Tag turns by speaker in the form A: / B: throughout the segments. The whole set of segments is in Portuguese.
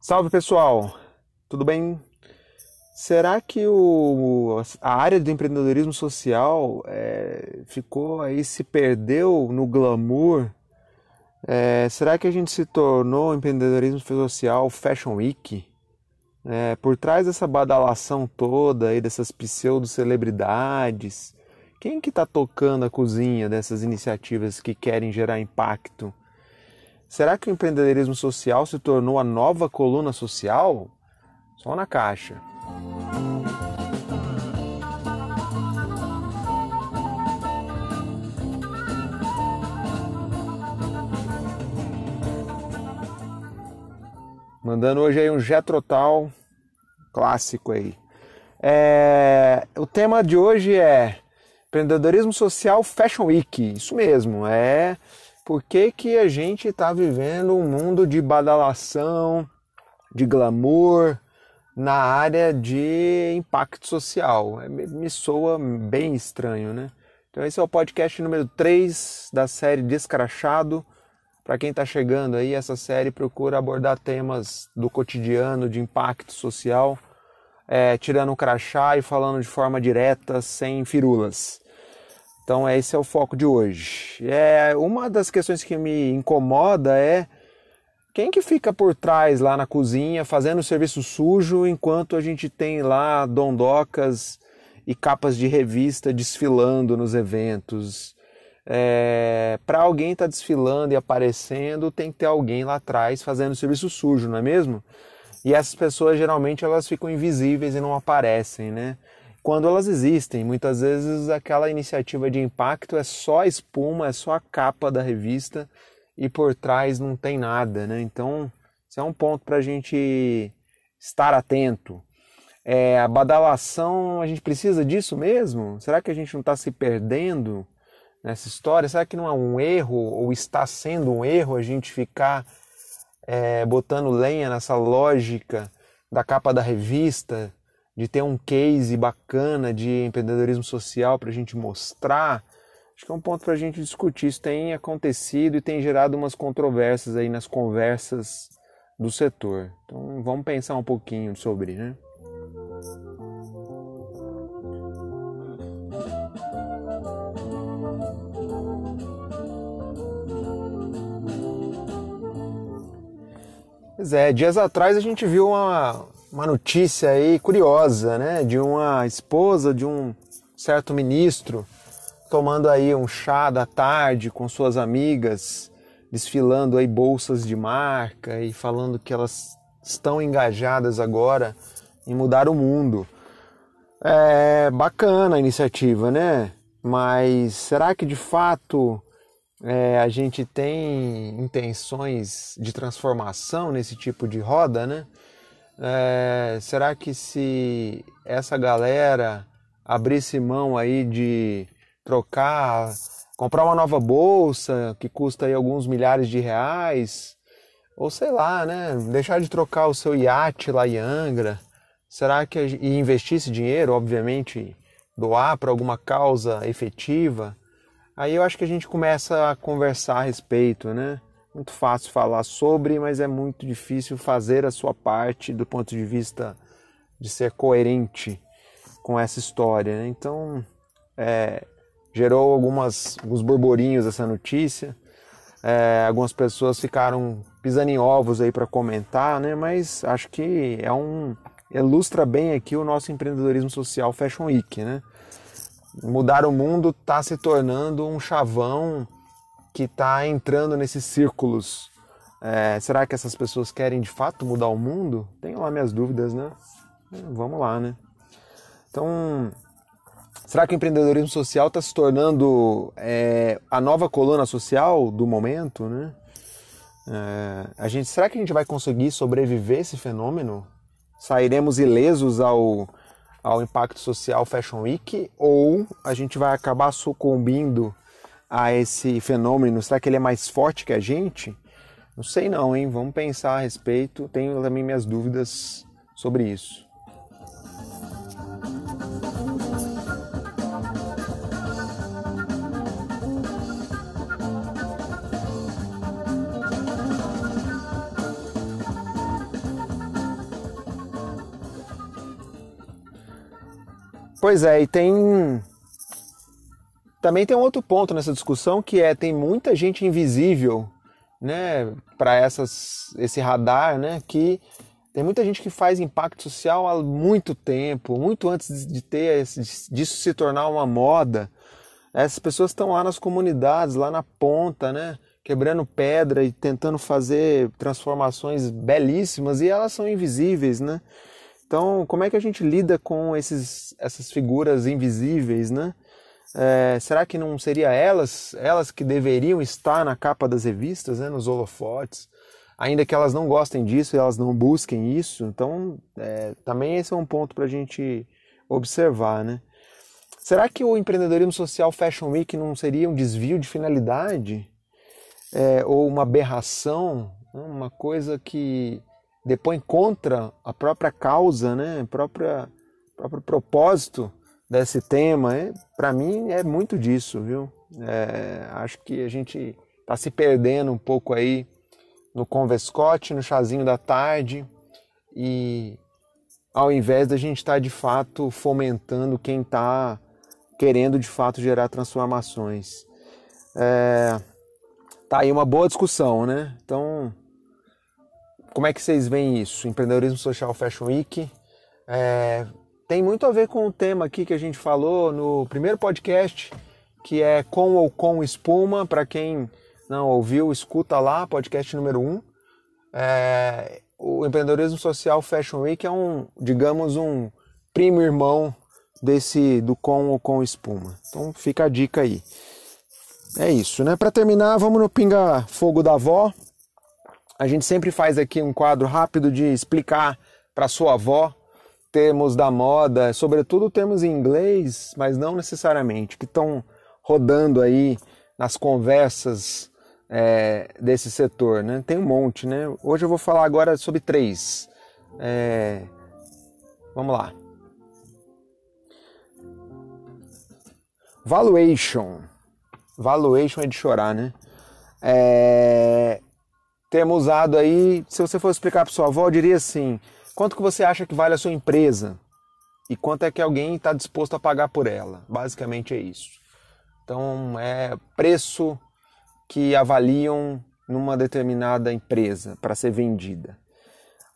A: Salve pessoal, tudo bem? Será que o, a área do empreendedorismo social é, ficou aí, se perdeu no glamour? É, será que a gente se tornou empreendedorismo social Fashion Week? É, por trás dessa badalação toda aí, dessas pseudo-celebridades, quem que está tocando a cozinha dessas iniciativas que querem gerar impacto? Será que o empreendedorismo social se tornou a nova coluna social? Só na caixa. Mandando hoje aí um Jetrotal clássico aí. É, o tema de hoje é empreendedorismo social Fashion Week. Isso mesmo, é por que, que a gente está vivendo um mundo de badalação, de glamour na área de impacto social. É, me soa bem estranho, né? Então esse é o podcast número 3 da série Descrachado. Para quem está chegando aí, essa série procura abordar temas do cotidiano, de impacto social, é, tirando o crachá e falando de forma direta, sem firulas. Então esse é o foco de hoje. É uma das questões que me incomoda é quem que fica por trás lá na cozinha fazendo o serviço sujo enquanto a gente tem lá dondocas e capas de revista desfilando nos eventos. É, para alguém estar tá desfilando e aparecendo, tem que ter alguém lá atrás fazendo serviço sujo, não é mesmo? E essas pessoas geralmente elas ficam invisíveis e não aparecem, né? Quando elas existem. Muitas vezes aquela iniciativa de impacto é só a espuma, é só a capa da revista e por trás não tem nada, né? Então, isso é um ponto para a gente estar atento. É, a badalação, a gente precisa disso mesmo? Será que a gente não está se perdendo nessa história? Será que não é um erro ou está sendo um erro a gente ficar é, botando lenha nessa lógica da capa da revista, de ter um case bacana de empreendedorismo social para a gente mostrar, acho que é um ponto para a gente discutir. Isso tem acontecido e tem gerado umas controvérsias aí nas conversas do setor. Então vamos pensar um pouquinho sobre, né? Pois é, dias atrás a gente viu uma, uma notícia aí curiosa, né, de uma esposa de um certo ministro tomando aí um chá da tarde com suas amigas, desfilando aí bolsas de marca e falando que elas estão engajadas agora em mudar o mundo. É bacana a iniciativa, né? Mas será que de fato é, a gente tem intenções de transformação nesse tipo de roda, né? É, será que se essa galera abrisse mão aí de trocar, comprar uma nova bolsa que custa aí alguns milhares de reais, ou sei lá, né, deixar de trocar o seu iate lá em Angra, será que e investir esse dinheiro, obviamente, doar para alguma causa efetiva? Aí eu acho que a gente começa a conversar a respeito, né? Muito fácil falar sobre, mas é muito difícil fazer a sua parte do ponto de vista de ser coerente com essa história. Né? Então, é, gerou algumas, alguns burburinhos essa notícia. É, algumas pessoas ficaram pisando em ovos aí para comentar, né? Mas acho que é um ilustra bem aqui o nosso empreendedorismo social Fashion Week, né? Mudar o mundo está se tornando um chavão que está entrando nesses círculos. É, será que essas pessoas querem de fato mudar o mundo? Tenho lá minhas dúvidas, né? É, vamos lá, né? Então, será que o empreendedorismo social está se tornando é, a nova coluna social do momento, né? É, a gente, será que a gente vai conseguir sobreviver esse fenômeno? Sairemos ilesos ao, ao impacto social Fashion Week ou a gente vai acabar sucumbindo a esse fenômeno? Será que ele é mais forte que a gente? Não sei não, hein? Vamos pensar a respeito. Tenho também minhas dúvidas sobre isso. Pois é, e tem também tem um outro ponto nessa discussão que é tem muita gente invisível, né, para essas esse radar, né, que tem muita gente que faz impacto social há muito tempo, muito antes de ter disso se tornar uma moda. Essas pessoas estão lá nas comunidades, lá na ponta, né, quebrando pedra e tentando fazer transformações belíssimas e elas são invisíveis, né? Então, como é que a gente lida com esses, essas figuras invisíveis, né? É, será que não seria elas, elas que deveriam estar na capa das revistas, né, nos holofotes, ainda que elas não gostem disso elas não busquem isso? Então, é, também esse é um ponto para a gente observar, né? Será que o empreendedorismo social Fashion Week não seria um desvio de finalidade é, ou uma aberração, né, uma coisa que depõe contra a própria causa, né, própria próprio propósito desse tema, é, para mim é muito disso, viu? É, acho que a gente está se perdendo um pouco aí no convescote, no chazinho da tarde e ao invés da gente estar tá, de fato fomentando quem está querendo de fato gerar transformações. É, tá aí uma boa discussão, né? Então, como é que vocês veem isso? Empreendedorismo Social Fashion Week é, tem muito a ver com o tema aqui que a gente falou no primeiro podcast, que é com ou com espuma. Para quem não ouviu, escuta lá, podcast número 1. Um. É, o empreendedorismo social Fashion Week é um, digamos, um primo irmão desse do com ou com espuma. Então fica a dica aí. É isso, né? Para terminar, vamos no pinga fogo da avó. A gente sempre faz aqui um quadro rápido de explicar para sua avó termos da moda, sobretudo termos em inglês, mas não necessariamente, que estão rodando aí nas conversas é, desse setor, né? Tem um monte, né? Hoje eu vou falar agora sobre três. É... Vamos lá. Valuation. Valuation é de chorar, né? É... Temos usado aí, se você for explicar para sua avó, eu diria assim: Quanto que você acha que vale a sua empresa? E quanto é que alguém está disposto a pagar por ela? Basicamente é isso. Então é preço que avaliam numa determinada empresa para ser vendida.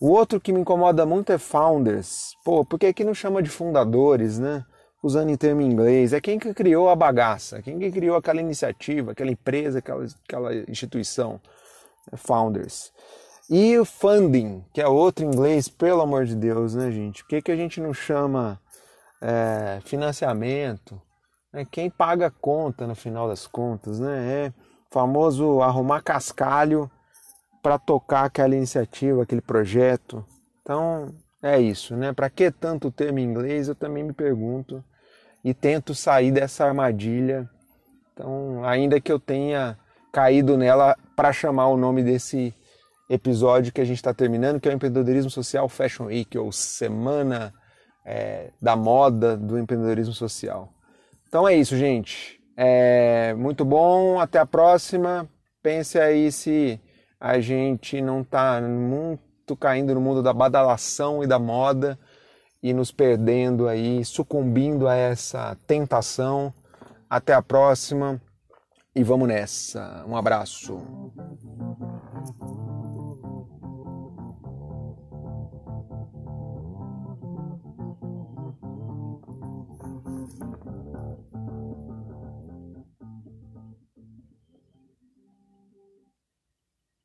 A: O outro que me incomoda muito é founders. Pô, porque aqui não chama de fundadores, né? Usando em termo inglês. É quem que criou a bagaça, quem que criou aquela iniciativa, aquela empresa, aquela, aquela instituição. É founders. E o funding, que é outro inglês, pelo amor de Deus, né, gente? Por que, que a gente não chama é, financiamento? É quem paga a conta no final das contas, né? É famoso arrumar cascalho para tocar aquela iniciativa, aquele projeto. Então, é isso, né? Para que tanto termo em inglês? Eu também me pergunto e tento sair dessa armadilha. Então, ainda que eu tenha caído nela para chamar o nome desse episódio que a gente está terminando, que é o Empreendedorismo Social Fashion Week, ou Semana é, da Moda do Empreendedorismo Social. Então é isso, gente. É muito bom, até a próxima. Pense aí se a gente não está muito caindo no mundo da badalação e da moda e nos perdendo aí, sucumbindo a essa tentação. Até a próxima e vamos nessa. Um abraço.